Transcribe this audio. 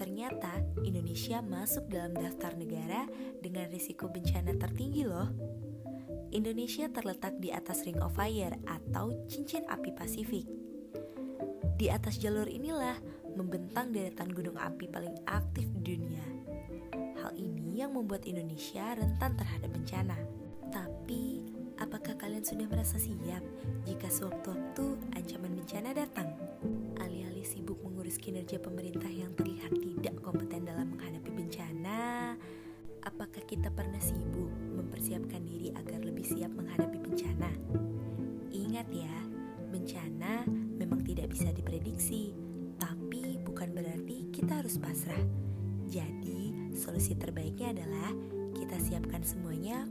Ternyata Indonesia masuk dalam daftar negara dengan risiko bencana tertinggi loh. Indonesia terletak di atas Ring of Fire atau cincin api Pasifik. Di atas jalur inilah membentang deretan gunung api paling aktif di dunia. Hal ini yang membuat Indonesia rentan terhadap bencana. Tapi, apakah kalian sudah merasa siap jika sewaktu-waktu ancaman bencana datang? Mengurus kinerja pemerintah yang terlihat tidak kompeten dalam menghadapi bencana, apakah kita pernah sibuk mempersiapkan diri agar lebih siap menghadapi bencana? Ingat ya, bencana memang tidak bisa diprediksi, tapi bukan berarti kita harus pasrah. Jadi, solusi terbaiknya adalah kita siapkan semuanya